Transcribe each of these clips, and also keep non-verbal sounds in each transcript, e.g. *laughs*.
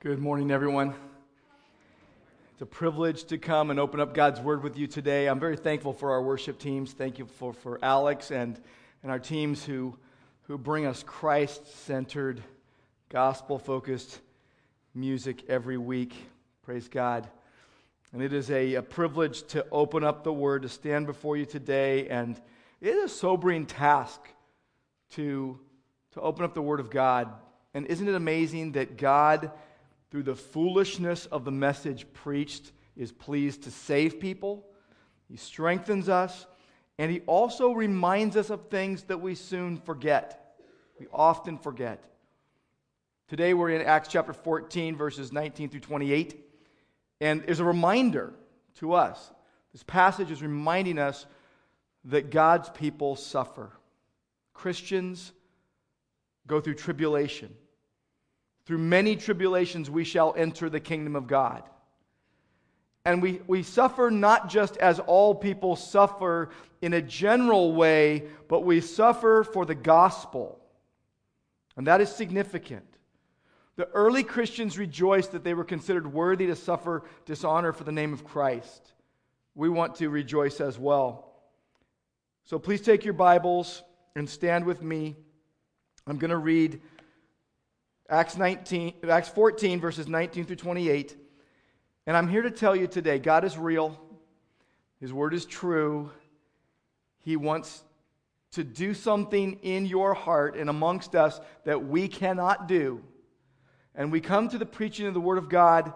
Good morning, everyone. It's a privilege to come and open up God's Word with you today. I'm very thankful for our worship teams. Thank you for, for Alex and, and our teams who, who bring us Christ centered, gospel focused music every week. Praise God. And it is a, a privilege to open up the Word, to stand before you today. And it is a sobering task to, to open up the Word of God. And isn't it amazing that God through the foolishness of the message preached, is pleased to save people. He strengthens us, and He also reminds us of things that we soon forget. We often forget. Today we're in Acts chapter 14, verses 19 through 28, and there's a reminder to us. This passage is reminding us that God's people suffer. Christians go through tribulation. Through many tribulations, we shall enter the kingdom of God. And we, we suffer not just as all people suffer in a general way, but we suffer for the gospel. And that is significant. The early Christians rejoiced that they were considered worthy to suffer dishonor for the name of Christ. We want to rejoice as well. So please take your Bibles and stand with me. I'm going to read Acts 19, Acts 14, verses 19 through 28. And I'm here to tell you today God is real, His word is true. He wants to do something in your heart and amongst us that we cannot do. And we come to the preaching of the word of God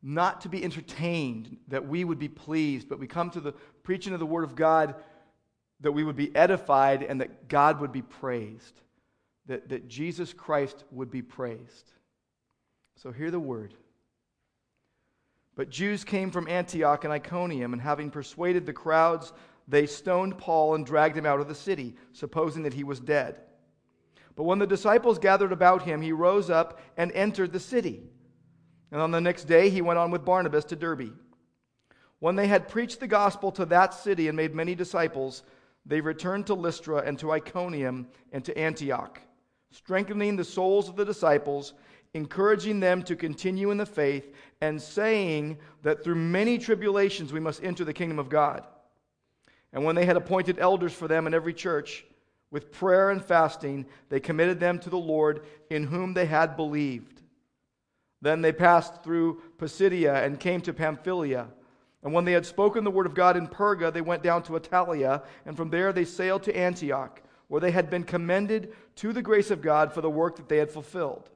not to be entertained, that we would be pleased, but we come to the preaching of the word of God that we would be edified and that God would be praised that, that Jesus Christ would be praised. So hear the word. But Jews came from Antioch and Iconium, and having persuaded the crowds, they stoned Paul and dragged him out of the city, supposing that he was dead. But when the disciples gathered about him, he rose up and entered the city. And on the next day, he went on with Barnabas to Derbe. When they had preached the gospel to that city and made many disciples, they returned to Lystra and to Iconium and to Antioch strengthening the souls of the disciples, encouraging them to continue in the faith, and saying that through many tribulations we must enter the kingdom of God. And when they had appointed elders for them in every church, with prayer and fasting, they committed them to the Lord in whom they had believed. Then they passed through Pisidia and came to Pamphylia. And when they had spoken the word of God in Perga, they went down to Attalia, and from there they sailed to Antioch where they had been commended to the grace of God for the work that they had fulfilled.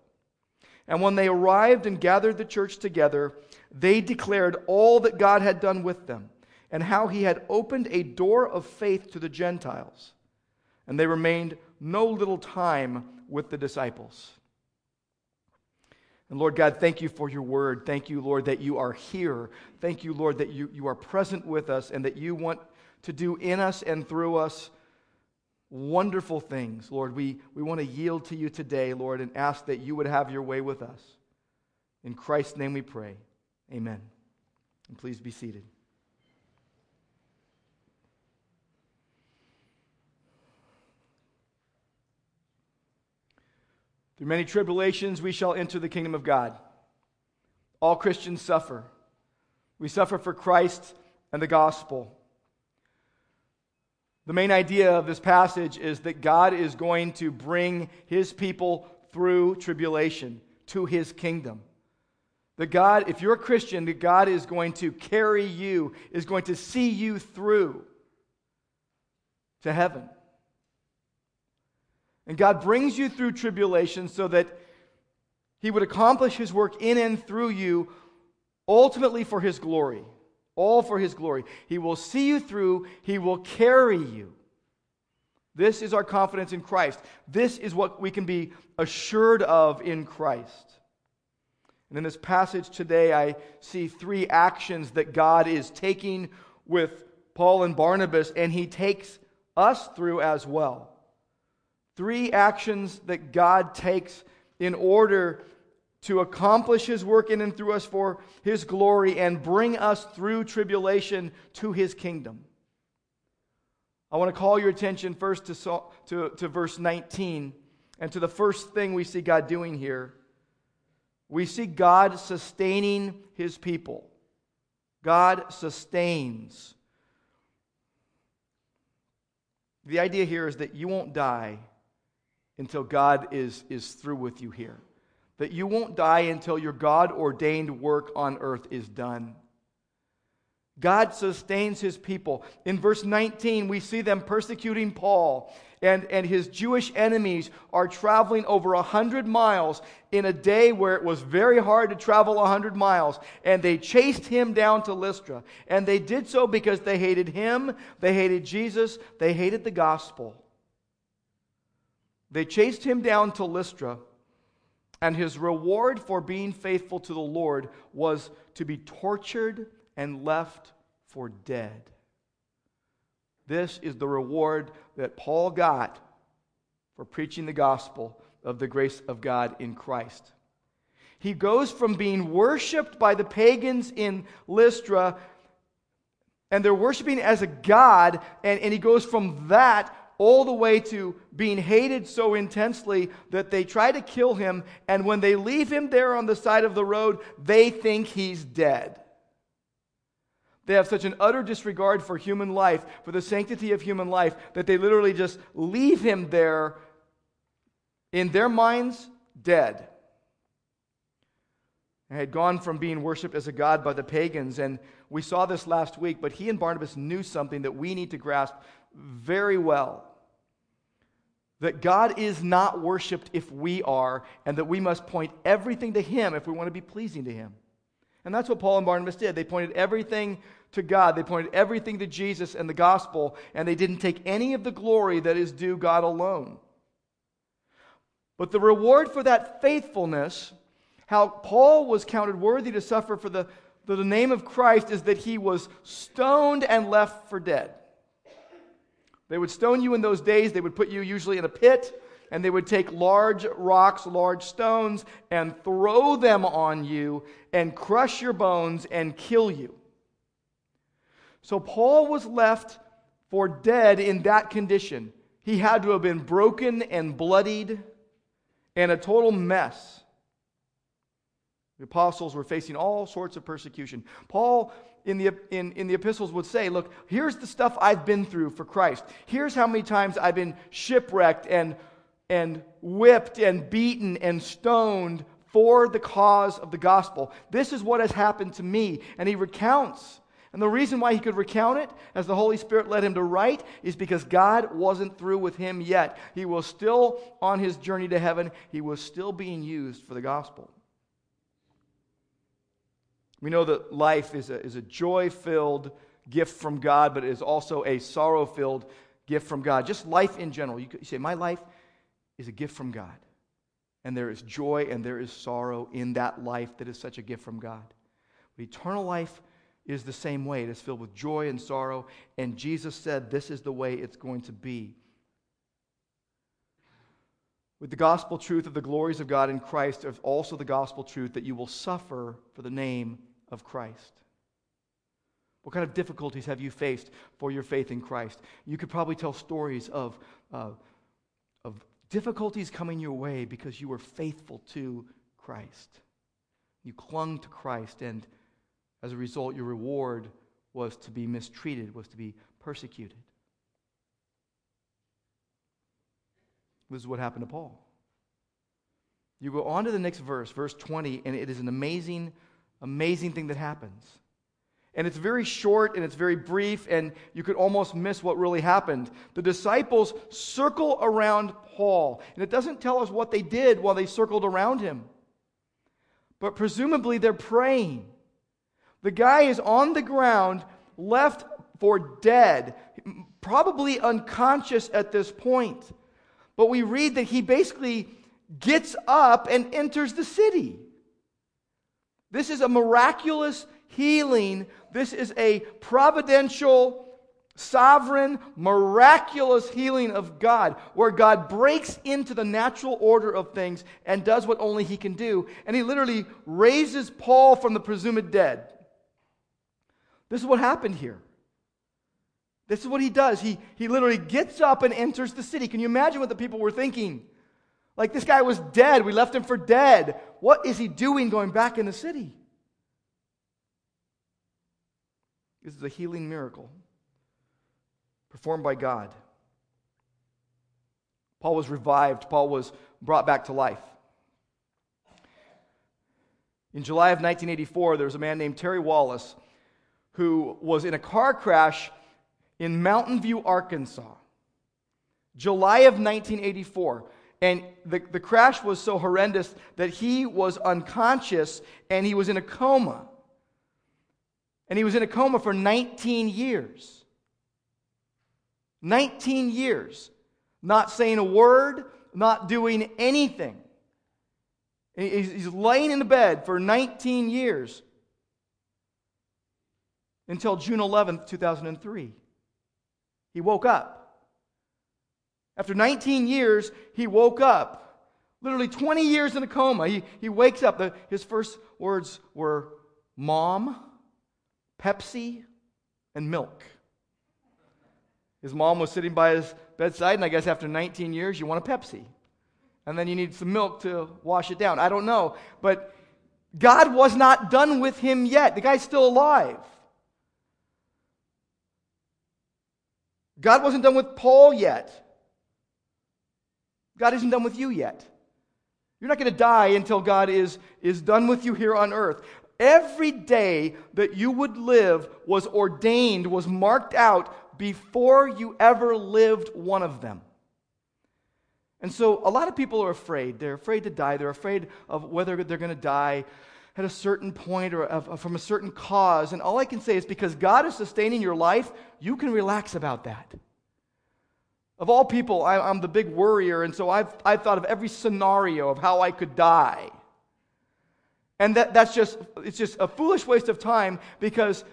And when they arrived and gathered the church together, they declared all that God had done with them and how he had opened a door of faith to the Gentiles. And they remained no little time with the disciples. And Lord God, thank you for your word. Thank you, Lord, that you are here. Thank you, Lord, that you, you are present with us and that you want to do in us and through us wonderful things. Lord, we, we want to yield to you today, Lord, and ask that you would have your way with us. In Christ's name we pray. Amen. And please be seated. Through many tribulations, we shall enter the kingdom of God. All Christians suffer. We suffer for Christ and the gospel. The main idea of this passage is that God is going to bring his people through tribulation to his kingdom. That God, if you're a Christian, that God is going to carry you, is going to see you through to heaven. And God brings you through tribulation so that he would accomplish his work in and through you ultimately for his glory all for his glory. He will see you through, he will carry you. This is our confidence in Christ. This is what we can be assured of in Christ. And in this passage today, I see three actions that God is taking with Paul and Barnabas, and he takes us through as well. Three actions that God takes in order to accomplish his work in and through us for his glory and bring us through tribulation to his kingdom. I want to call your attention first to, to, to verse 19 and to the first thing we see God doing here. we see God sustaining his people. God sustains. The idea here is that you won't die until God is, is through with you here. That you won't die until your God ordained work on earth is done. God sustains his people. In verse 19, we see them persecuting Paul, and, and his Jewish enemies are traveling over a 100 miles in a day where it was very hard to travel a 100 miles. And they chased him down to Lystra. And they did so because they hated him, they hated Jesus, they hated the gospel. They chased him down to Lystra. And his reward for being faithful to the Lord was to be tortured and left for dead. This is the reward that Paul got for preaching the gospel of the grace of God in Christ. He goes from being worshiped by the pagans in Lystra, and they're worshiping as a god, and, and he goes from that all the way to being hated so intensely that they try to kill him, and when they leave him there on the side of the road, they think he's dead. They have such an utter disregard for human life, for the sanctity of human life, that they literally just leave him there, in their minds, dead. He had gone from being worshiped as a god by the pagans, and we saw this last week, but he and Barnabas knew something that we need to grasp very well. That God is not worshiped if we are, and that we must point everything to Him if we want to be pleasing to Him. And that's what Paul and Barnabas did. They pointed everything to God. They pointed everything to Jesus and the gospel, and they didn't take any of the glory that is due God alone. But the reward for that faithfulness, how Paul was counted worthy to suffer for the, the name of Christ, is that he was stoned and left for dead. They would stone you in those days, they would put you usually in a pit and they would take large rocks, large stones, and throw them on you and crush your bones and kill you. So Paul was left for dead in that condition. He had to have been broken and bloodied and a total mess. The apostles were facing all sorts of persecution. Paul in the, in, in the epistles would say, Look, here's the stuff I've been through for Christ. Here's how many times I've been shipwrecked and, and whipped and beaten and stoned for the cause of the gospel. This is what has happened to me. And he recounts and the reason why he could recount it, as the Holy Spirit led him to write, is because God wasn't through with him yet. He was still on his journey to heaven, he was still being used for the gospel. We know that life is a, is a joy filled gift from God, but it is also a sorrow filled gift from God. Just life in general. You, you say, My life is a gift from God. And there is joy and there is sorrow in that life that is such a gift from God. But eternal life is the same way. It is filled with joy and sorrow. And Jesus said, This is the way it's going to be. With the gospel truth of the glories of God in Christ, there's also the gospel truth that you will suffer for the name of Christ. What kind of difficulties have you faced for your faith in Christ? You could probably tell stories of, uh, of difficulties coming your way because you were faithful to Christ. You clung to Christ, and as a result, your reward was to be mistreated, was to be persecuted. This is what happened to Paul. You go on to the next verse, verse 20, and it is an amazing, amazing thing that happens. And it's very short and it's very brief, and you could almost miss what really happened. The disciples circle around Paul, and it doesn't tell us what they did while they circled around him. But presumably they're praying. The guy is on the ground, left for dead, probably unconscious at this point. But we read that he basically gets up and enters the city. This is a miraculous healing. This is a providential, sovereign, miraculous healing of God, where God breaks into the natural order of things and does what only He can do. And He literally raises Paul from the presumed dead. This is what happened here. This is what he does. He, he literally gets up and enters the city. Can you imagine what the people were thinking? Like this guy was dead. We left him for dead. What is he doing going back in the city? This is a healing miracle performed by God. Paul was revived, Paul was brought back to life. In July of 1984, there was a man named Terry Wallis who was in a car crash in Mountain View, Arkansas. July of 1984. And the, the crash was so horrendous that he was unconscious and he was in a coma. And he was in a coma for 19 years. 19 years. Not saying a word, not doing anything. He's laying in the bed for 19 years until June 11th, 2003. He woke up. After 19 years, he woke up. Literally 20 years in a coma. He, he wakes up. The, his first words were Mom, Pepsi, and milk. His mom was sitting by his bedside, and I guess after 19 years, you want a Pepsi and then you need some milk to wash it down. I don't know. But God was not done with him yet. The guy's still alive. God wasn't done with Paul yet. God isn't done with you yet. You're not going to die until God is, is done with you here on earth. Every day that you would live was ordained, was marked out before you ever lived one of them. And so a lot of people are afraid. They're afraid to die. They're afraid of whether they're going to die at a certain point or of, from a certain cause. And all I can say is because God is sustaining your life, you can relax about that. Of all people, I, am the big worrier, and so I've, I've thought of every scenario of how I could die. And that, that's just, it's just a foolish waste of time because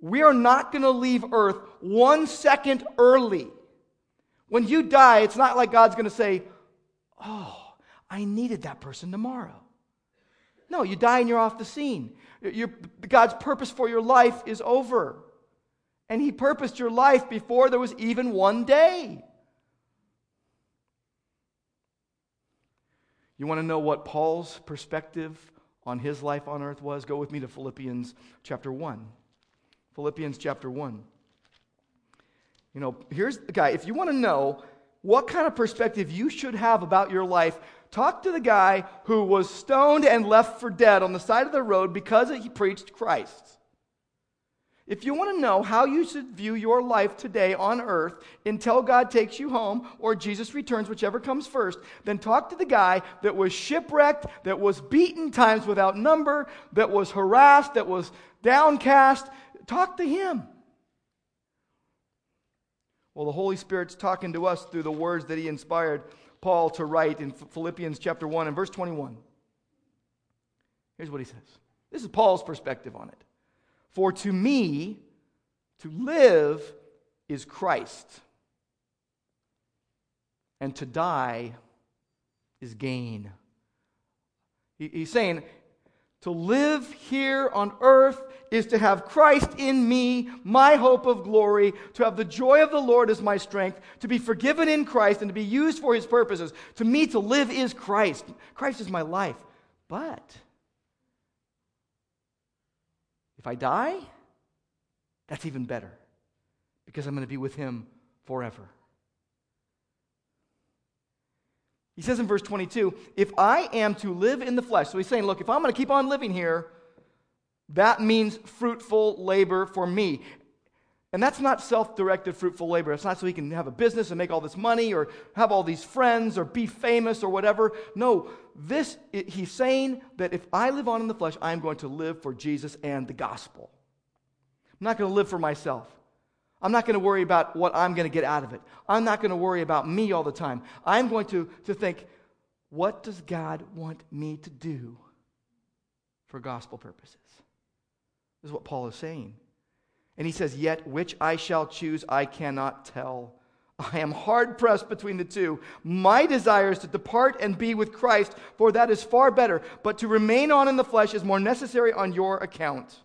we are not going to leave earth one second early. When you die, it's not like God's going to say, Oh, I needed that person tomorrow. No, you die and you're off the scene. Your, God's purpose for your life is over. And He purposed your life before there was even one day. You want to know what Paul's perspective on his life on earth was? Go with me to Philippians chapter 1. Philippians chapter 1. You know, here's the guy. If you want to know what kind of perspective you should have about your life, talk to the guy who was stoned and left for dead on the side of the road because he preached Christ. If you want to know how you should view your life today on earth until God takes you home or Jesus returns, whichever comes first, then talk to the guy that was shipwrecked, that was beaten times without number, that was harassed, that was downcast. Talk to him. Well, the Holy Spirit's talking to us through the words that he inspired Paul to write in Philippians chapter 1 and verse 21. Here's what he says. This is Paul's perspective on it. For to me, to live is Christ, and to die is gain. He's saying, to live here on earth is to have Christ in me, my hope of glory, to have the joy of the Lord as my strength, to be forgiven in Christ and to be used for his purposes. To me, to live is Christ. Christ is my life. But if I die, that's even better because I'm going to be with him forever. He says in verse 22 if I am to live in the flesh, so he's saying, look, if I'm going to keep on living here, that means fruitful labor for me. And that's not self directed fruitful labor. It's not so he can have a business and make all this money or have all these friends or be famous or whatever. No, this, he's saying that if I live on in the flesh, I'm going to live for Jesus and the gospel. I'm not going to live for myself. I'm not going to worry about what I'm going to get out of it. I'm not going to worry about me all the time. I'm going to, to think, what does God want me to do for gospel purposes? This is what Paul is saying. And he says, Yet which I shall choose, I cannot tell. I am hard pressed between the two. My desire is to depart and be with Christ, for that is far better. But to remain on in the flesh is more necessary on your account.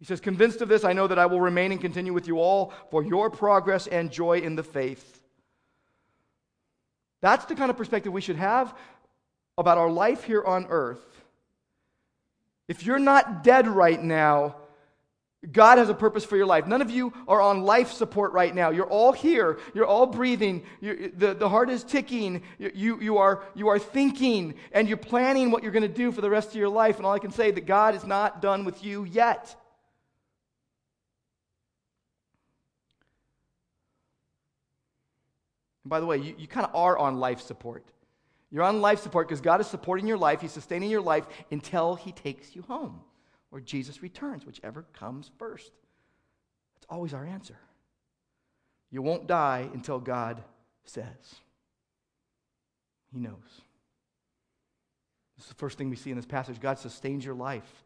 He says, Convinced of this, I know that I will remain and continue with you all for your progress and joy in the faith. That's the kind of perspective we should have about our life here on earth. If you're not dead right now, God has a purpose for your life. None of you are on life support right now. You're all here. You're all breathing. You're, the, the heart is ticking. You, you, you, are, you are thinking and you're planning what you're going to do for the rest of your life. And all I can say that God is not done with you yet. And by the way, you, you kind of are on life support. You're on life support because God is supporting your life, He's sustaining your life until He takes you home or Jesus returns, whichever comes first. That's always our answer. You won't die until God says. He knows. This is the first thing we see in this passage. God sustains your life.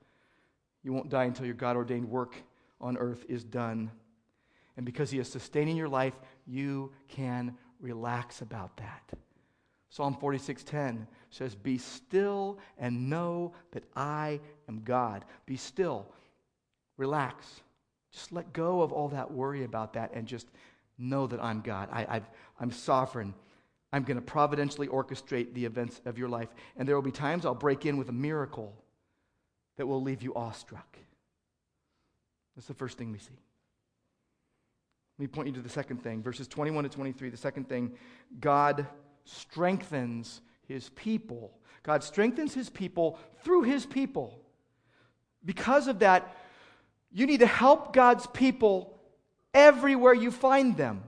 You won't die until your God ordained work on earth is done. And because He is sustaining your life, you can relax about that. Psalm 46:10 says, "Be still and know that I am God." Be still. Relax. Just let go of all that worry about that and just know that I'm God. I, am sovereign. I'm going to providentially orchestrate the events of your life. And there will be times I'll break in with a miracle that will leave you awestruck. That's the first thing we see. Let me point you to the second thing. Verses 21 to 23. The second thing God strengthens his people. God strengthens his people through his people. Because of that, you need to help God's people everywhere you find them.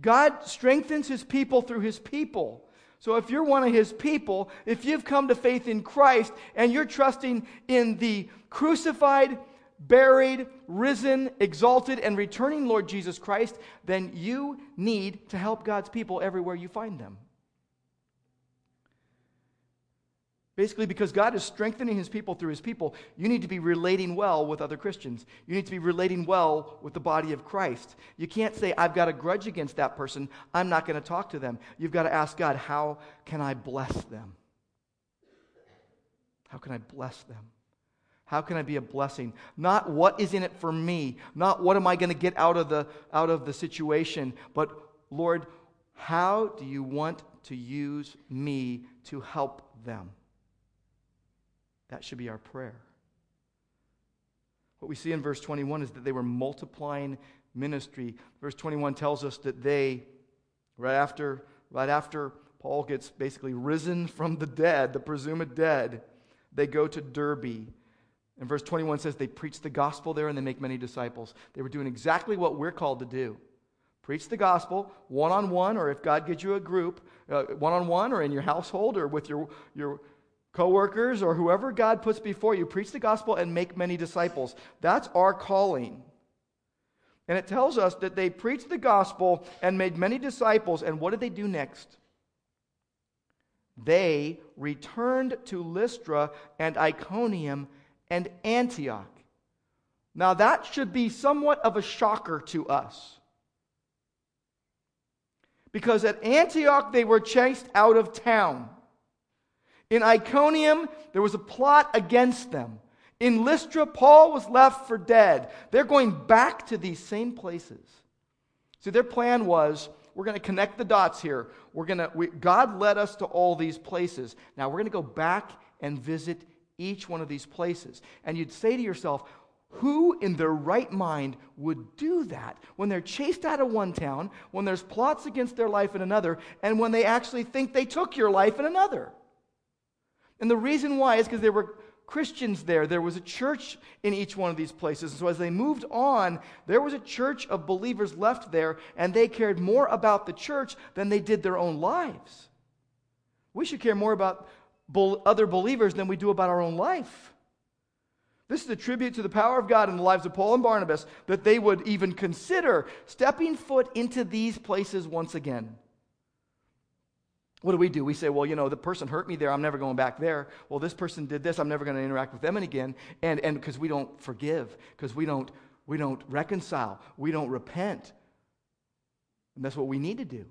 God strengthens his people through his people. So if you're one of his people, if you've come to faith in Christ and you're trusting in the crucified, buried, risen, exalted, and returning Lord Jesus Christ, then you need to help God's people everywhere you find them. Basically, because God is strengthening his people through his people, you need to be relating well with other Christians. You need to be relating well with the body of Christ. You can't say, I've got a grudge against that person. I'm not going to talk to them. You've got to ask God, how can I bless them? How can I bless them? How can I be a blessing? Not what is in it for me, not what am I going to get out of the out of the situation, but Lord, how do you want to use me to help them? That should be our prayer. What we see in verse 21 is that they were multiplying ministry. Verse 21 tells us that they, right after, right after Paul gets basically risen from the dead, the presumed dead, they go to Derbe. And verse 21 says they preach the gospel there and they make many disciples. They were doing exactly what we're called to do preach the gospel one on one, or if God gives you a group, one on one, or in your household, or with your, your coworkers, or whoever God puts before you, preach the gospel and make many disciples. That's our calling. And it tells us that they preached the gospel and made many disciples. And what did they do next? They returned to Lystra and Iconium and Antioch. Now, that should be somewhat of a shocker to us. Because at Antioch, they were chased out of town. In Iconium, there was a plot against them. In Lystra, Paul was left for dead. They're going back to these same places. See, their plan was we're going to connect the dots here. We're going to, we, God led us to all these places. Now we're going to go back and visit each one of these places. And you'd say to yourself, who in their right mind would do that when they're chased out of one town, when there's plots against their life in another, and when they actually think they took your life in another? And the reason why is because there were Christians there. There was a church in each one of these places. And so as they moved on, there was a church of believers left there, and they cared more about the church than they did their own lives. We should care more about other believers than we do about our own life. This is a tribute to the power of God in the lives of Paul and Barnabas that they would even consider stepping foot into these places once again. What do we do? We say, well, you know, the person hurt me there, I'm never going back there. Well, this person did this, I'm never going to interact with them again. And and because we don't forgive, because we don't we don't reconcile, we don't repent. And that's what we need to do.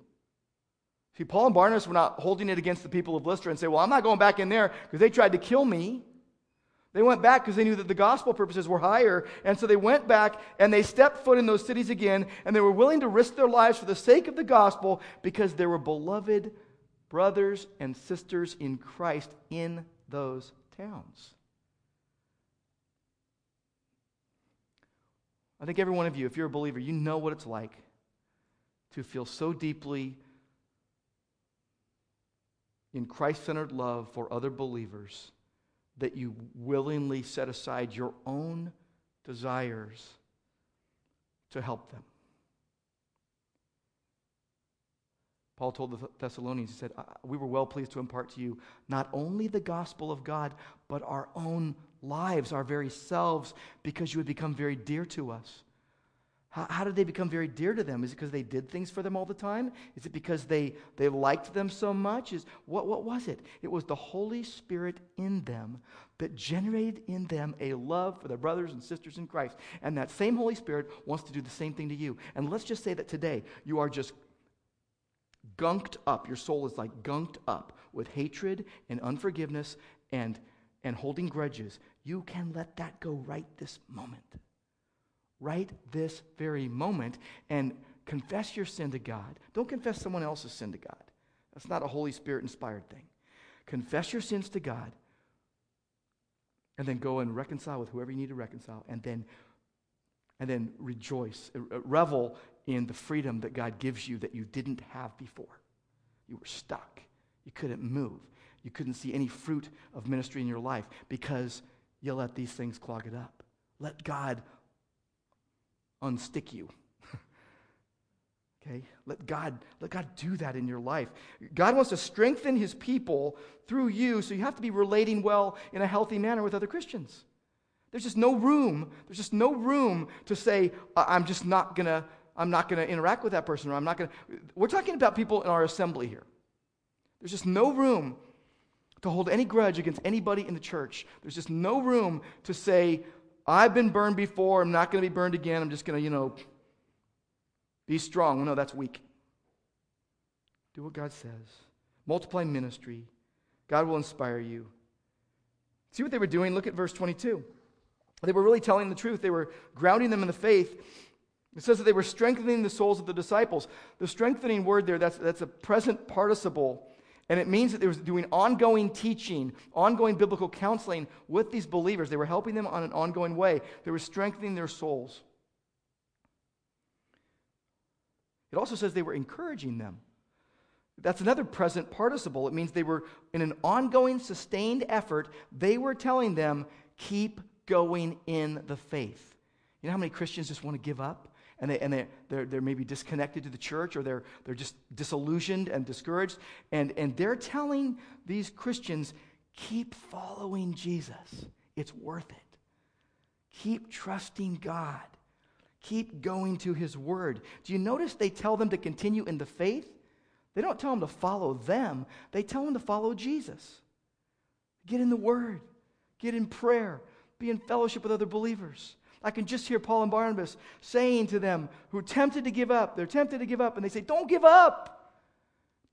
See, Paul and Barnabas were not holding it against the people of Lystra and say, well, I'm not going back in there because they tried to kill me. They went back because they knew that the gospel purposes were higher. And so they went back and they stepped foot in those cities again. And they were willing to risk their lives for the sake of the gospel because they were beloved brothers and sisters in Christ in those towns. I think every one of you, if you're a believer, you know what it's like to feel so deeply in Christ centered love for other believers that you willingly set aside your own desires to help them. Paul told the Thessalonians, he said, We were well pleased to impart to you not only the gospel of God, but our own lives, our very selves, because you had become very dear to us. How, how, did they become very dear to them? Is it because they did things for them all the time? Is it because they, they liked them so much? Is, what, what was it? It was the Holy Spirit in them that generated in them a love for their brothers and sisters in Christ. And that same Holy Spirit wants to do the same thing to you. And let's just say that today you are just gunked up. Your soul is like gunked up with hatred and unforgiveness and, and holding grudges. You can let that go right this moment. Right this very moment and confess your sin to God. Don't confess someone else's sin to God. That's not a Holy Spirit inspired thing. Confess your sins to God and then go and reconcile with whoever you need to reconcile and then and then rejoice uh, revel in the freedom that God gives you that you didn't have before. You were stuck. You couldn't move. You couldn't see any fruit of ministry in your life because you let these things clog it up. Let God unstick you. *laughs* okay? Let God, let God do that in your life. God wants to strengthen his people through you, so you have to be relating well in a healthy manner with other Christians. There's just no room. There's just no room to say, I'm just not going to I'm not going to interact with that person, or I'm not going to. We're talking about people in our assembly here. There's just no room to hold any grudge against anybody in the church. There's just no room to say, I've been burned before, I'm not going to be burned again, I'm just going to, you know, be strong. no, that's weak. Do what God says. Multiply ministry. God will inspire you. See what they were doing? Look at verse 22. They were really telling the truth. They were grounding them in the faith. It says that they were strengthening the souls of the disciples. The strengthening word there, that's, that's a present participle. And it means that they were doing ongoing teaching, ongoing biblical counseling with these believers. They were helping them on an ongoing way. They were strengthening their souls. It also says they were encouraging them. That's another present participle. It means they were in an ongoing, sustained effort. They were telling them, keep going in the faith. You know how many Christians just want to give up? And, they, and they, they're, they're maybe disconnected to the church or they're, they're just disillusioned and discouraged. And, and they're telling these Christians, keep following Jesus. It's worth it. Keep trusting God. Keep going to his word. Do you notice they tell them to continue in the faith? They don't tell them to follow them, they tell them to follow Jesus. Get in the word, get in prayer, be in fellowship with other believers. I can just hear Paul and Barnabas saying to them who are tempted to give up, they're tempted to give up, and they say, Don't give up.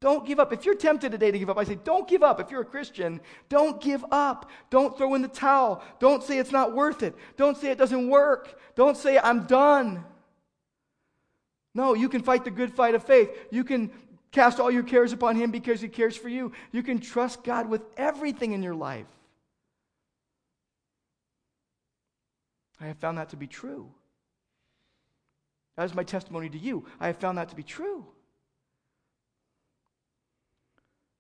Don't give up. If you're tempted today to give up, I say, Don't give up. If you're a Christian, don't give up. Don't throw in the towel. Don't say it's not worth it. Don't say it doesn't work. Don't say I'm done. No, you can fight the good fight of faith. You can cast all your cares upon Him because He cares for you. You can trust God with everything in your life. I have found that to be true. That is my testimony to you. I have found that to be true.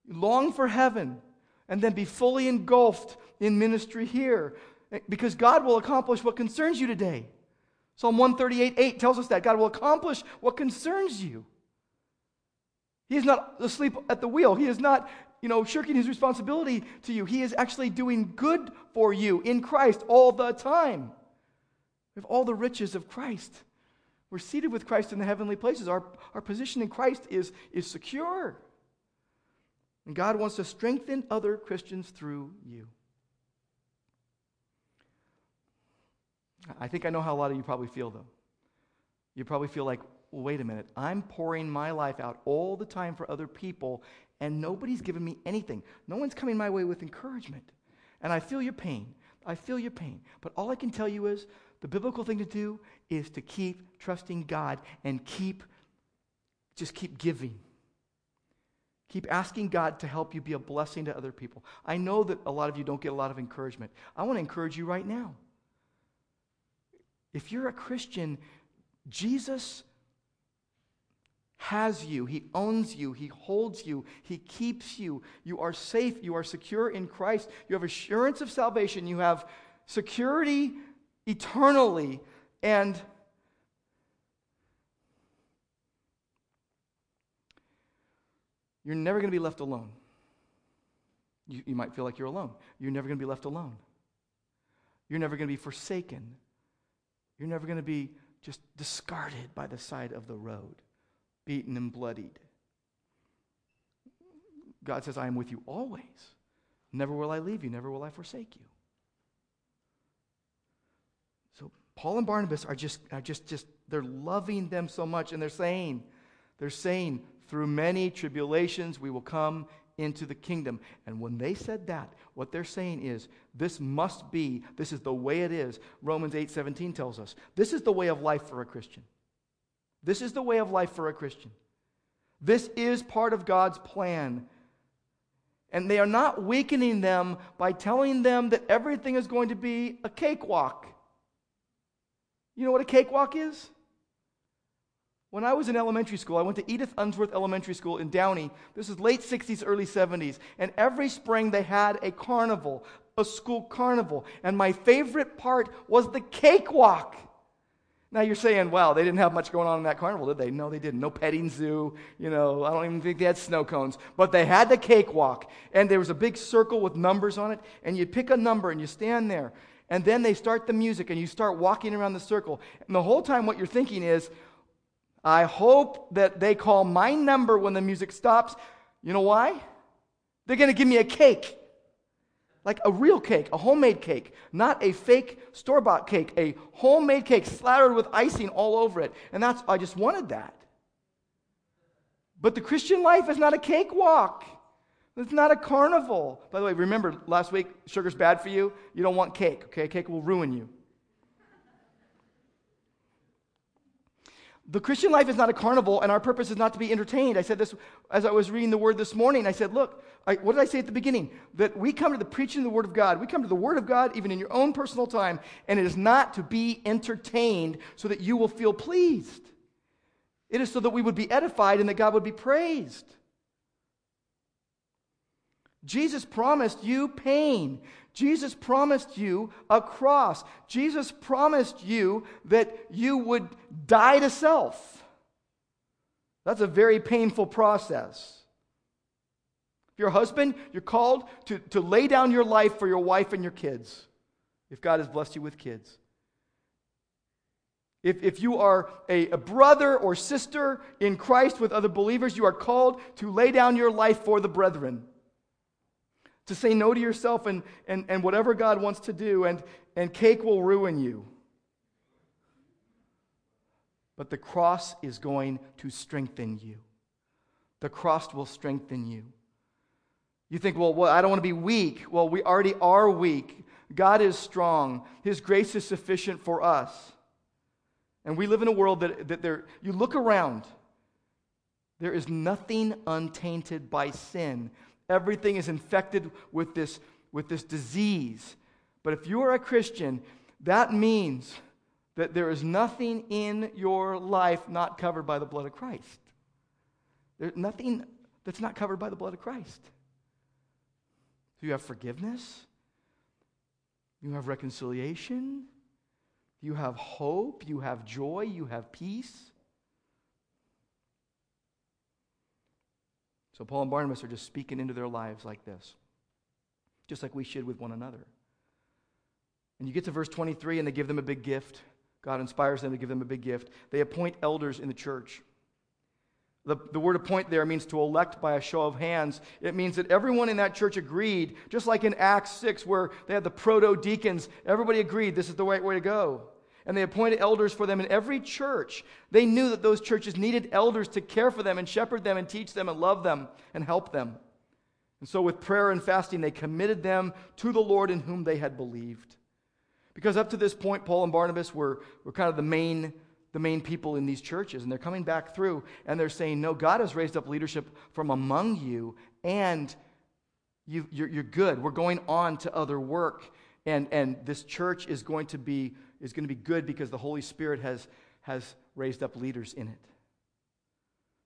Long for heaven and then be fully engulfed in ministry here eh, because God will accomplish what concerns you today. Psalm 138 8 tells us that God will accomplish what concerns you. He is not asleep at the wheel. He is not, you know, shirking his responsibility to you. He is actually doing good for you in Christ all the time. We have all the riches of Christ. We're seated with Christ in the heavenly places. Our, our position in Christ is, is secure. And God wants to strengthen other Christians through you. I think I know how a lot of you probably feel, though. You probably feel like, well, wait a minute, I'm pouring my life out all the time for other people, and nobody's giving me anything. No one's coming my way with encouragement. And I feel your pain. I feel your pain. But all I can tell you is the biblical thing to do is to keep trusting God and keep, just keep giving. Keep asking God to help you be a blessing to other people. I know that a lot of you don't get a lot of encouragement. I want to encourage you right now. If you're a Christian, Jesus has you, He owns you, He holds you, He keeps you. You are safe, you are secure in Christ, you have assurance of salvation, you have security eternally, and you're never going to be left alone. You, you might feel like you're alone. You're never going to be left alone. You're never going to be forsaken. You're never going to be just discarded by the side of the road, beaten and bloodied. God says, I am with you always. Never will I leave you, never will I forsake you. So Paul and Barnabas are just, are just, just they're loving them so much, and they're saying, they're saying, through many tribulations we will come into the kingdom. And when they said that, what they're saying is, this must be, this is the way it is. Romans 8 17 tells us, this is the way of life for a Christian. This is the way of life for a Christian. This is part of God's plan. And they are not weakening them by telling them that everything is going to be a cakewalk. You know what a cakewalk is? When I was in elementary school, I went to Edith Unsworth Elementary School in Downey. This is late 60s, early 70s. And every spring they had a carnival, a school carnival. And my favorite part was the cakewalk. Now you're saying, wow, they didn't have much going on in that carnival, did they? No, they didn't. No petting zoo. You know, I don't even think they had snow cones. But they had the cakewalk. And there was a big circle with numbers on it. And you pick a number and you stand there. And then they start the music and you start walking around the circle. And the whole time, what you're thinking is, I hope that they call my number when the music stops. You know why? They're going to give me a cake. Like a real cake, a homemade cake, not a fake store bought cake, a homemade cake slathered with icing all over it. And that's, I just wanted that. But the Christian life is not a cakewalk. It's not a carnival. By the way, remember last week, sugar's bad for you. You don't want cake, okay? Cake will ruin you. The Christian life is not a carnival, and our purpose is not to be entertained. I said this as I was reading the word this morning. I said, Look, I, what did I say at the beginning? That we come to the preaching of the word of God. We come to the word of God even in your own personal time, and it is not to be entertained so that you will feel pleased. It is so that we would be edified and that God would be praised. Jesus promised you pain. Jesus promised you a cross. Jesus promised you that you would die to self. That's a very painful process. If you're a husband, you're called to, to lay down your life for your wife and your kids, if God has blessed you with kids. If, if you are a, a brother or sister in Christ with other believers, you are called to lay down your life for the brethren to say no to yourself and, and, and whatever God wants to do, and, and cake will ruin you. But the cross is going to strengthen you. The cross will strengthen you. You think, well, well, I don't want to be weak. Well, we already are weak. God is strong. His grace is sufficient for us. And we live in a world that, that there, you look around, there is nothing untainted by sin. Everything is infected with this, with this disease. But if you are a Christian, that means that there is nothing in your life not covered by the blood of Christ. There's nothing that's not covered by the blood of Christ. So you have forgiveness, you have reconciliation, you have hope, you have joy, you have peace. So Paul and Barnabas are just speaking into their lives like this, just like we should with one another. And you get to verse 23, and they give them a big gift. God inspires them to give them a big gift. They appoint elders in the church. The, the word appoint there means to elect by a show of hands. It means that everyone in that church agreed, just like in Acts 6, where they had the proto deacons, everybody agreed this is the right way to go and they appointed elders for them in every church. They knew that those churches needed elders to care for them and shepherd them and teach them and love them and help them. And so, with prayer and fasting, they committed them to the Lord in whom they had believed. Because up to this point, Paul and Barnabas were, were kind of the main the main people in these churches. And they're coming back through and they're saying, No, God has raised up leadership from among you, and you, you're, you're good. We're going on to other work. And, and this church is going to be is going to be good because the Holy Spirit has, has raised up leaders in it.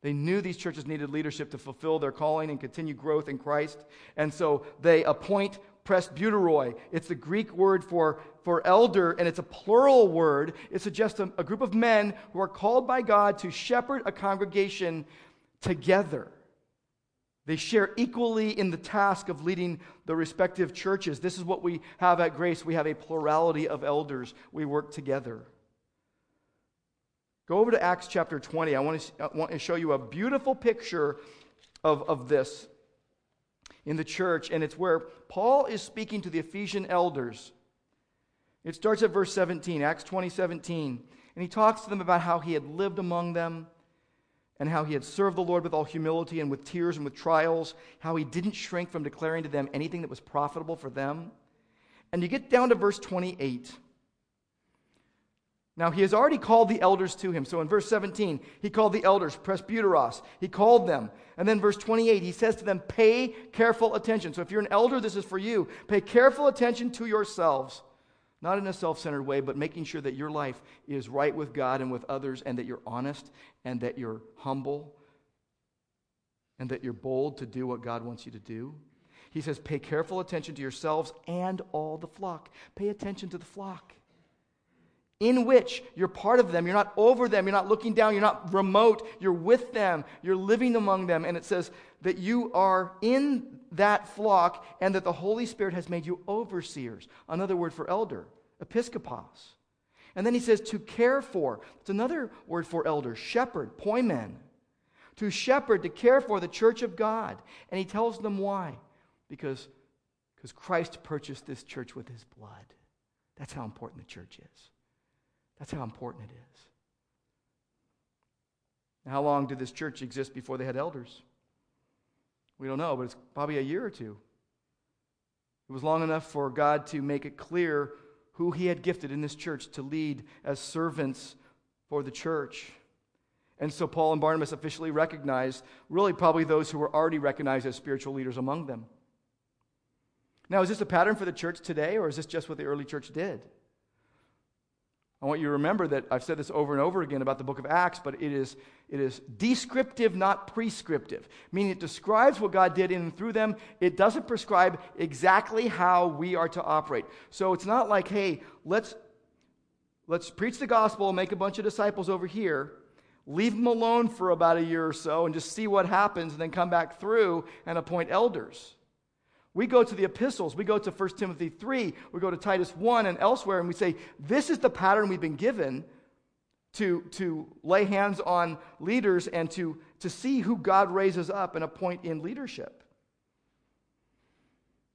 They knew these churches needed leadership to fulfill their calling and continue growth in Christ. And so they appoint presbyteroi. It's the Greek word for, for elder, and it's a plural word. It suggests a, a group of men who are called by God to shepherd a congregation together. They share equally in the task of leading the respective churches. This is what we have at Grace. We have a plurality of elders. We work together. Go over to Acts chapter 20. I want to, I want to show you a beautiful picture of, of this in the church, and it's where Paul is speaking to the Ephesian elders. It starts at verse 17, Acts 20 17. And he talks to them about how he had lived among them and how he had served the Lord with all humility and with tears and with trials, how he didn't shrink from declaring to them anything that was profitable for them. And you get down to verse 28. Now, he has already called the elders to him. So in verse 17, he called the elders presbyteros. He called them. And then verse 28, he says to them, Pay careful attention. So if you're an elder, this is for you. Pay careful attention to yourselves not in a self centered way, but making sure that your life is right with God and with others, and that you're honest, and that you're humble, and that you're bold to do what God wants you to do. He says, Pay careful attention to yourselves and all the flock. Pay attention to the flock. In which you're part of them. You're not over them. You're not looking down. You're not remote. You're with them. You're living among them. And it says that you are in that flock and that the Holy Spirit has made you overseers. Another word for elder episkopos. And then he says to care for. It's another word for elder, shepherd, poimen. To shepherd, to care for the church of God. And he tells them why. Because, because Christ purchased this church with his blood. That's how important the church is. That's how important it is. Now, how long did this church exist before they had elders? We don't know, but it's probably a year or two. It was long enough for God to make it clear who he had gifted in this church to lead as servants for the church. And so Paul and Barnabas officially recognized, really, probably those who were already recognized as spiritual leaders among them. Now, is this a pattern for the church today, or is this just what the early church did? I want you to remember that I've said this over and over again about the book of Acts, but it is, it is descriptive, not prescriptive, meaning it describes what God did in and through them. It doesn't prescribe exactly how we are to operate. So it's not like, hey, let's, let's preach the gospel, make a bunch of disciples over here, leave them alone for about a year or so, and just see what happens, and then come back through and appoint elders. We go to the epistles, we go to 1 Timothy 3, we go to Titus 1 and elsewhere, and we say, this is the pattern we've been given to, to lay hands on leaders and to, to see who God raises up and appoint in leadership.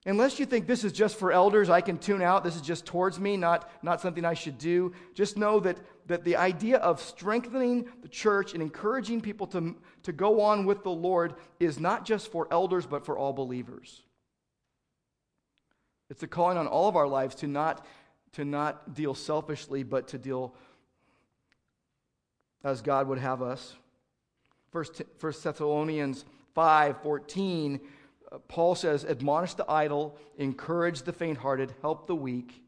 Unless you think this is just for elders, I can tune out, this is just towards me, not, not something I should do. Just know that, that the idea of strengthening the church and encouraging people to, to go on with the Lord is not just for elders, but for all believers. It's a calling on all of our lives to not, to not deal selfishly, but to deal as God would have us. First, First Thessalonians 5 14, uh, Paul says, Admonish the idle, encourage the faint hearted, help the weak,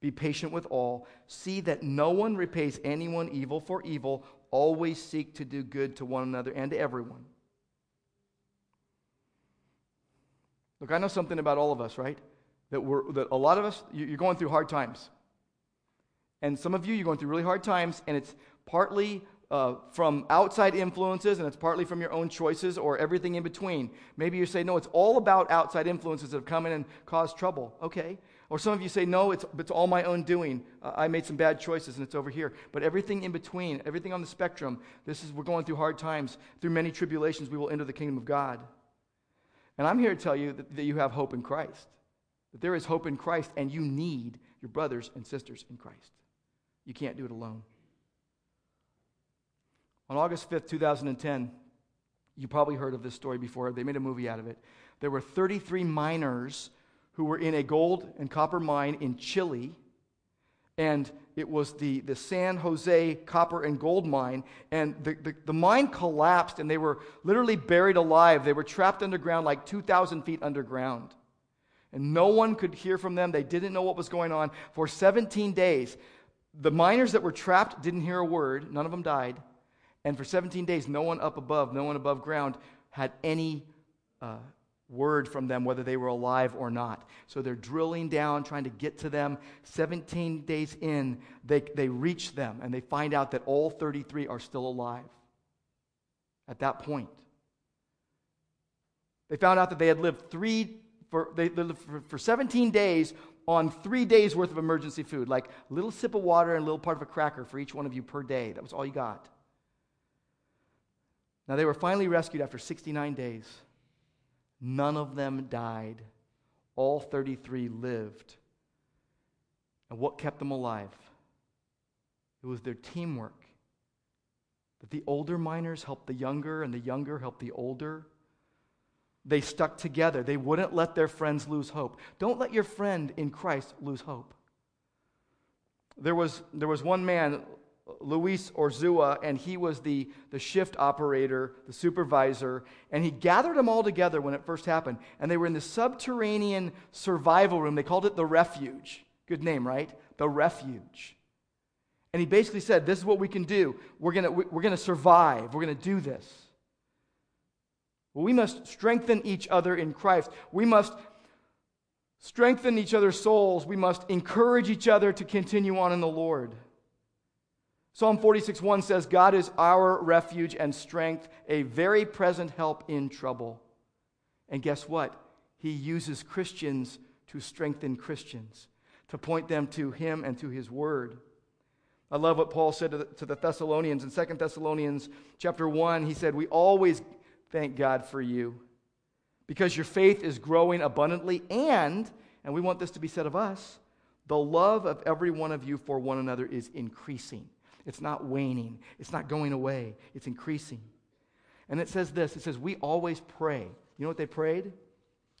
be patient with all. See that no one repays anyone evil for evil. Always seek to do good to one another and to everyone. Look, I know something about all of us, right? That, we're, that a lot of us, you're going through hard times. And some of you, you're going through really hard times, and it's partly uh, from outside influences and it's partly from your own choices or everything in between. Maybe you say, no, it's all about outside influences that have come in and caused trouble. Okay. Or some of you say, no, it's, it's all my own doing. Uh, I made some bad choices and it's over here. But everything in between, everything on the spectrum, this is, we're going through hard times. Through many tribulations, we will enter the kingdom of God. And I'm here to tell you that, that you have hope in Christ that there is hope in Christ and you need your brothers and sisters in Christ. You can't do it alone. On August 5th, 2010, you probably heard of this story before. They made a movie out of it. There were 33 miners who were in a gold and copper mine in Chile, and it was the, the San Jose copper and gold mine, and the, the, the, mine collapsed, and they were literally buried alive. They were trapped underground, like 2,000 feet underground. And no one could hear from them. They didn't know what was going on. For 17 days, the miners that were trapped didn't hear a word, none of them died. And for 17 days, no one up above, no one above ground had any uh, word from them whether they were alive or not. So they're drilling down, trying to get to them. 17 days in, they, they reach them and they find out that all 33 are still alive at that point. They found out that they had lived three for, they for, for 17 days on three days worth of emergency food, like a little sip of water and a little part of a cracker for each one of you per day. That was all you got. Now, they were finally rescued after 69 days. None of them died. All 33 lived. And what kept them alive? It was their teamwork. That the older miners helped the younger, and the younger helped the older. They stuck together. They wouldn't let their friends lose hope. Don't let your friend in Christ lose hope. There was, there was one man, Luis Urzua, and he was the, the shift operator, the supervisor, and he gathered them all together when it first happened. And they were in the subterranean survival room. They called it the refuge. Good name, right? The refuge. And he basically said, This is what we can do. We're going we're going to survive. We're going to do this. We must strengthen each other in Christ. We must strengthen each other's souls. We must encourage each other to continue on in the Lord. Psalm 46 1 says, God is our refuge and strength, a very present help in trouble. And guess what? He uses Christians to strengthen Christians, to point them to Him and to His Word. I love what Paul said to the, to the Thessalonians in 2 Thessalonians chapter 1. He said, We always thank God for you because your faith is growing abundantly, and, and we want this to be said of us, the love of every one of you for one another is increasing. It's not waning, it's not going away, it's increasing. And it says this it says, We always pray. You know what they prayed?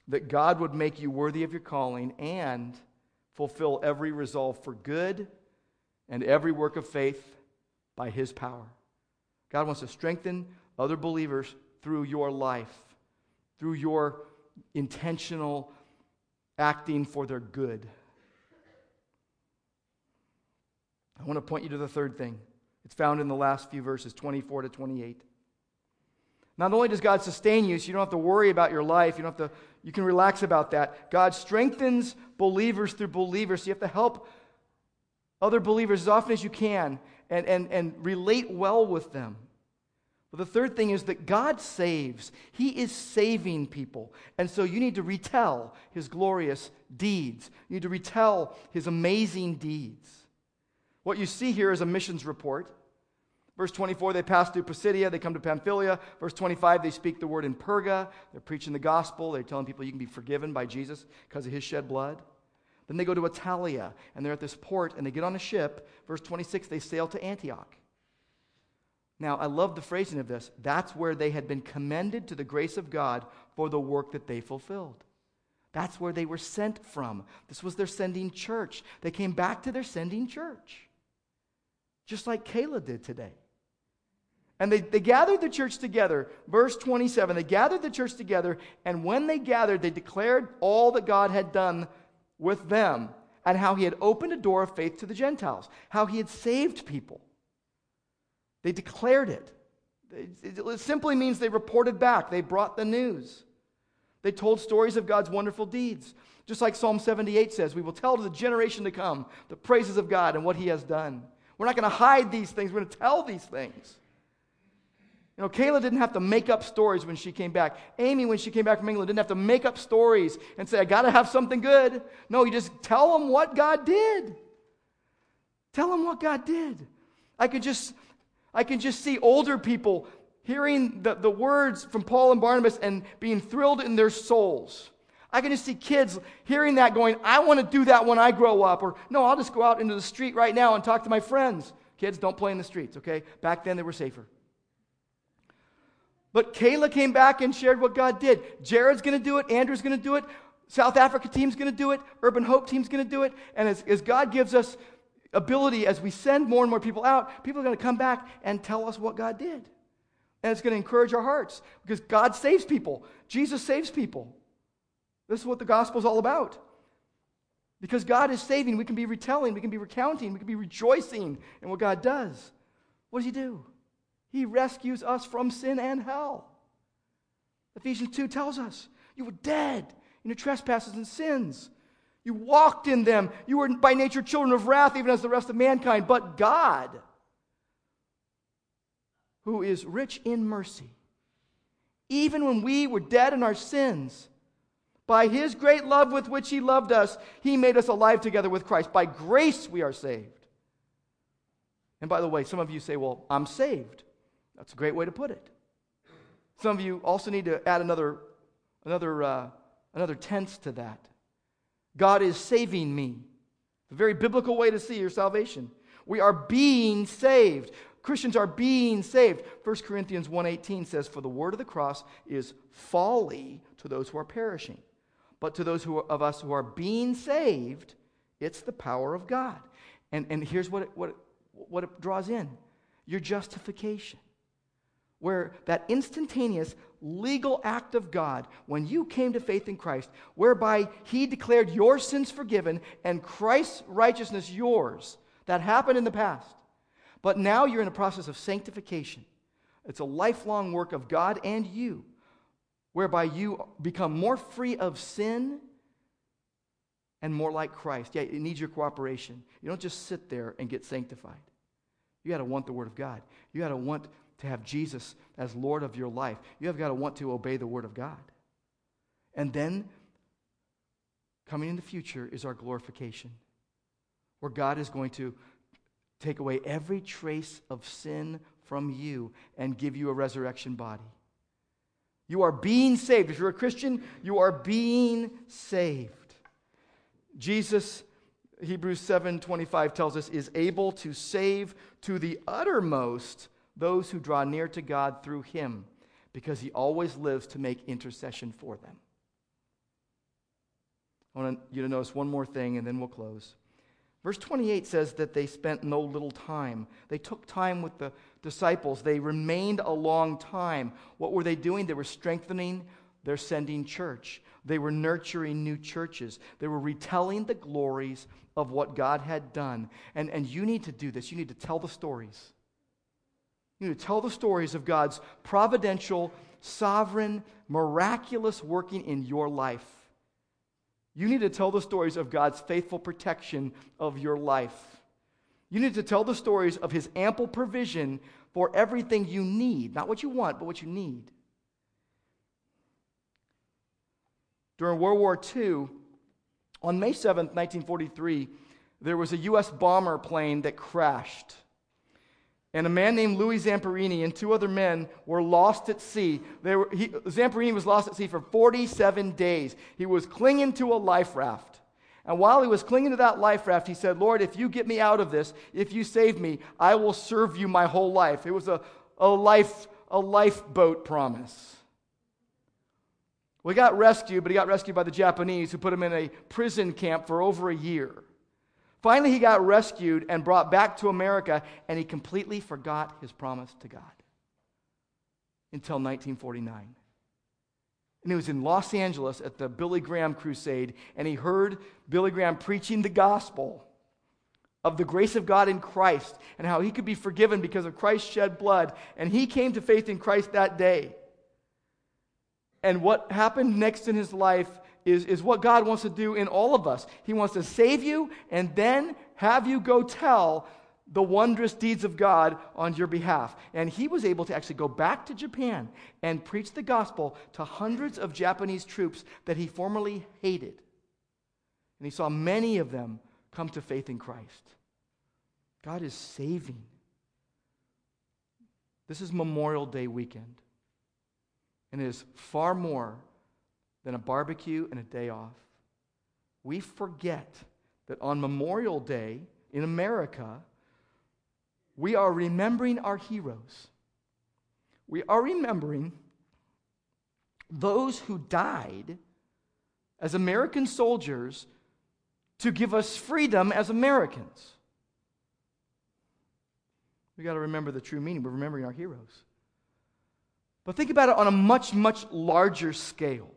That God would make you worthy of your calling and fulfill every resolve for good and every work of faith by his power. God wants to strengthen other believers through your life, through your intentional acting for their good. I want to point you to the third thing. It's found in the last few verses, 24 to 28. Not only does God sustain you, so you don't have to worry about your life, you don't have to, you can relax about that. God strengthens believers through believers. So you have to help other believers as often as you can and, and, and relate well with them. The third thing is that God saves. He is saving people. And so you need to retell his glorious deeds. You need to retell his amazing deeds. What you see here is a missions report. Verse 24, they pass through Pisidia, they come to Pamphylia. Verse 25, they speak the word in Perga. They're preaching the gospel. They're telling people you can be forgiven by Jesus because of his shed blood. Then they go to Attalia, and they're at this port, and they get on a ship. Verse 26, they sail to Antioch. Now, I love the phrasing of this. That's where they had been commended to the grace of God for the work that they fulfilled. That's where they were sent from. This was their sending church. They came back to their sending church just like Kayla did today. And they, they gathered the church together. Verse 27 they gathered the church together, and when they gathered, they declared all that God had done with them and how he had opened a door of faith to the Gentiles, how he had saved people. They declared it. It simply means they reported back, they brought the news. They told stories of God's wonderful deeds. Just like Psalm 78 says, we will tell to the generation to come the praises of God and what he has done. We're not going to hide these things. We're going to tell these things. You know, Kayla didn't have to make up stories when she came back. Amy, when she came back from England, didn't have to make up stories and say, I got to have something good. No, you just tell them what God did. Tell them what God did. I could just, I can just see older people hearing the, the words from Paul and Barnabas and being thrilled in their souls. I can just see kids hearing that going, I want to do that when I grow up. Or, no, I'll just go out into the street right now and talk to my friends. Kids, don't play in the streets, okay? Back then they were safer. But Kayla came back and shared what God did. Jared's going to do it. Andrew's going to do it. South Africa team's going to do it. Urban Hope team's going to do it. And as, as God gives us ability as we send more and more people out, people are going to come back and tell us what God did. And it's going to encourage our hearts because God saves people. Jesus saves people. This is what the gospel is all about. Because God is saving, we can be retelling, we can be recounting, we can be rejoicing in what God does. What does He do? He rescues us from sin and hell. Ephesians 2 tells us you were dead in your trespasses and sins. You walked in them. You were by nature children of wrath, even as the rest of mankind. But God, who is rich in mercy, even when we were dead in our sins, by his great love with which he loved us, he made us alive together with Christ. By grace we are saved. And by the way, some of you say, well, I'm saved. That's a great way to put it. Some of you also need to add another, another, uh, another tense to that. God is saving me. A very biblical way to see your salvation. We are being saved. Christians are being saved. 1 Corinthians 1:18 says, "For the word of the cross is folly to those who are perishing, but to those who are, of us who are being saved, it's the power of God." And, and here's what it, what, it, what it draws in your justification where that instantaneous legal act of God, when you came to faith in Christ, whereby He declared your sins forgiven and Christ's righteousness yours, that happened in the past. But now you're in a process of sanctification. It's a lifelong work of God and you, whereby you become more free of sin and more like Christ. Yeah, it needs your cooperation. You don't just sit there and get sanctified. You got to want the Word of God. You got to want to have Jesus as Lord of your life, you have got to want to obey the Word of God. And then, coming in the future is our glorification, where God is going to take away every trace of sin from you and give you a resurrection body. You are being saved. If you're a Christian, you are being saved. Jesus, Hebrews 7:25 tells us, is able to save to the uttermost those who draw near to God through him, because he always lives to make intercession for them. I want you to notice one more thing, and then we'll close. Verse 28 says that they spent no little time. They took time with the disciples. They remained a long time. What were they doing? They were strengthening their sending church. They were nurturing new churches. They were retelling the glories of what God had done. And, and you need to do this. You need to tell the stories. You to tell the stories of God's providential, sovereign, miraculous working in your life. You need to tell the stories of God's faithful protection of your life. You need to tell the stories of His ample provision for everything you need, not what you want, but what you need. During World War II, on May 7th, 1943, there was a U.S. bomber plane that crashed and a man named Louis Zamperini and two other men were lost at sea. They were, he, Zamperini was lost at sea for 47 days. He was clinging to a life raft. And while he was clinging to that life raft, he said, Lord, if you get me out of this, if you save me, I will serve you my whole life. It was a, a, life, a lifeboat promise. He got rescued, but he got rescued by the Japanese who put him in a prison camp for over a year. Finally, he got rescued and brought back to America, and he completely forgot his promise to God until 1949. And he was in Los Angeles at the Billy Graham crusade, and he heard Billy Graham preaching the gospel of the grace of God in Christ and how he could be forgiven because of Christ's shed blood. And he came to faith in Christ that day. And what happened next in his life is, is what God wants to do in all of us. He wants to save you and then have you go tell the wondrous deeds of God on your behalf. And he was able to actually go back to Japan and preach the gospel to hundreds of Japanese troops that he formerly hated. And he saw many of them come to faith in Christ. God is saving. This is Memorial Day weekend. And it is far more than a barbecue and a day off. We forget that on Memorial Day in America, we are remembering our heroes. We are remembering those who died as American soldiers to give us freedom as Americans. We got to remember the true meaning. We're remembering our heroes. But think about it on a much, much larger scale.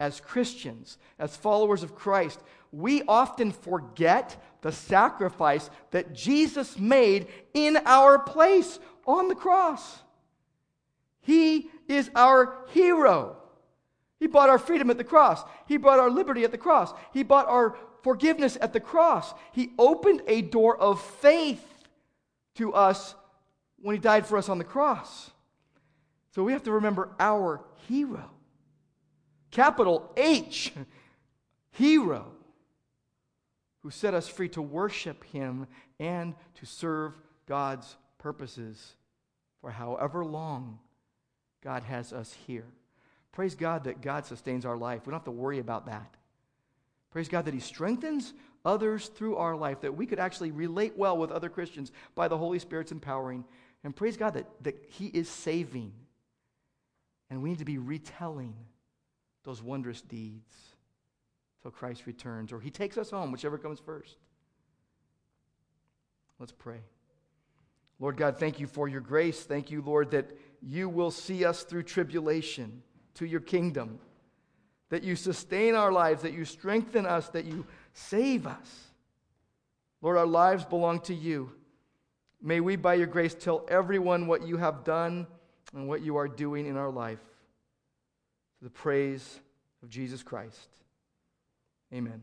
As Christians, as followers of Christ, we often forget the sacrifice that Jesus made in our place on the cross. He is our hero. He bought our freedom at the cross. He bought our liberty at the cross. He bought our forgiveness at the cross. He opened a door of faith to us when He died for us on the cross. So we have to remember our hero. Capital H, hero, who set us free to worship Him and to serve God's purposes for however long God has us here. Praise God that God sustains our life. We don't have to worry about that. Praise God that He strengthens others through our life, that we could actually relate well with other Christians by the Holy Spirit's empowering. And praise God that, that He is saving. And we need to be retelling those wondrous deeds till Christ returns or He takes us home, whichever comes first. Let's pray. Lord God, thank you for your grace. Thank you, Lord, that you will see us through tribulation to your kingdom that you sustain our lives, that you strengthen us, that you save us. Lord, our lives belong to you. May we, by your grace, tell everyone what you have done and what you are doing in our life. The praise of Jesus Christ. Amen.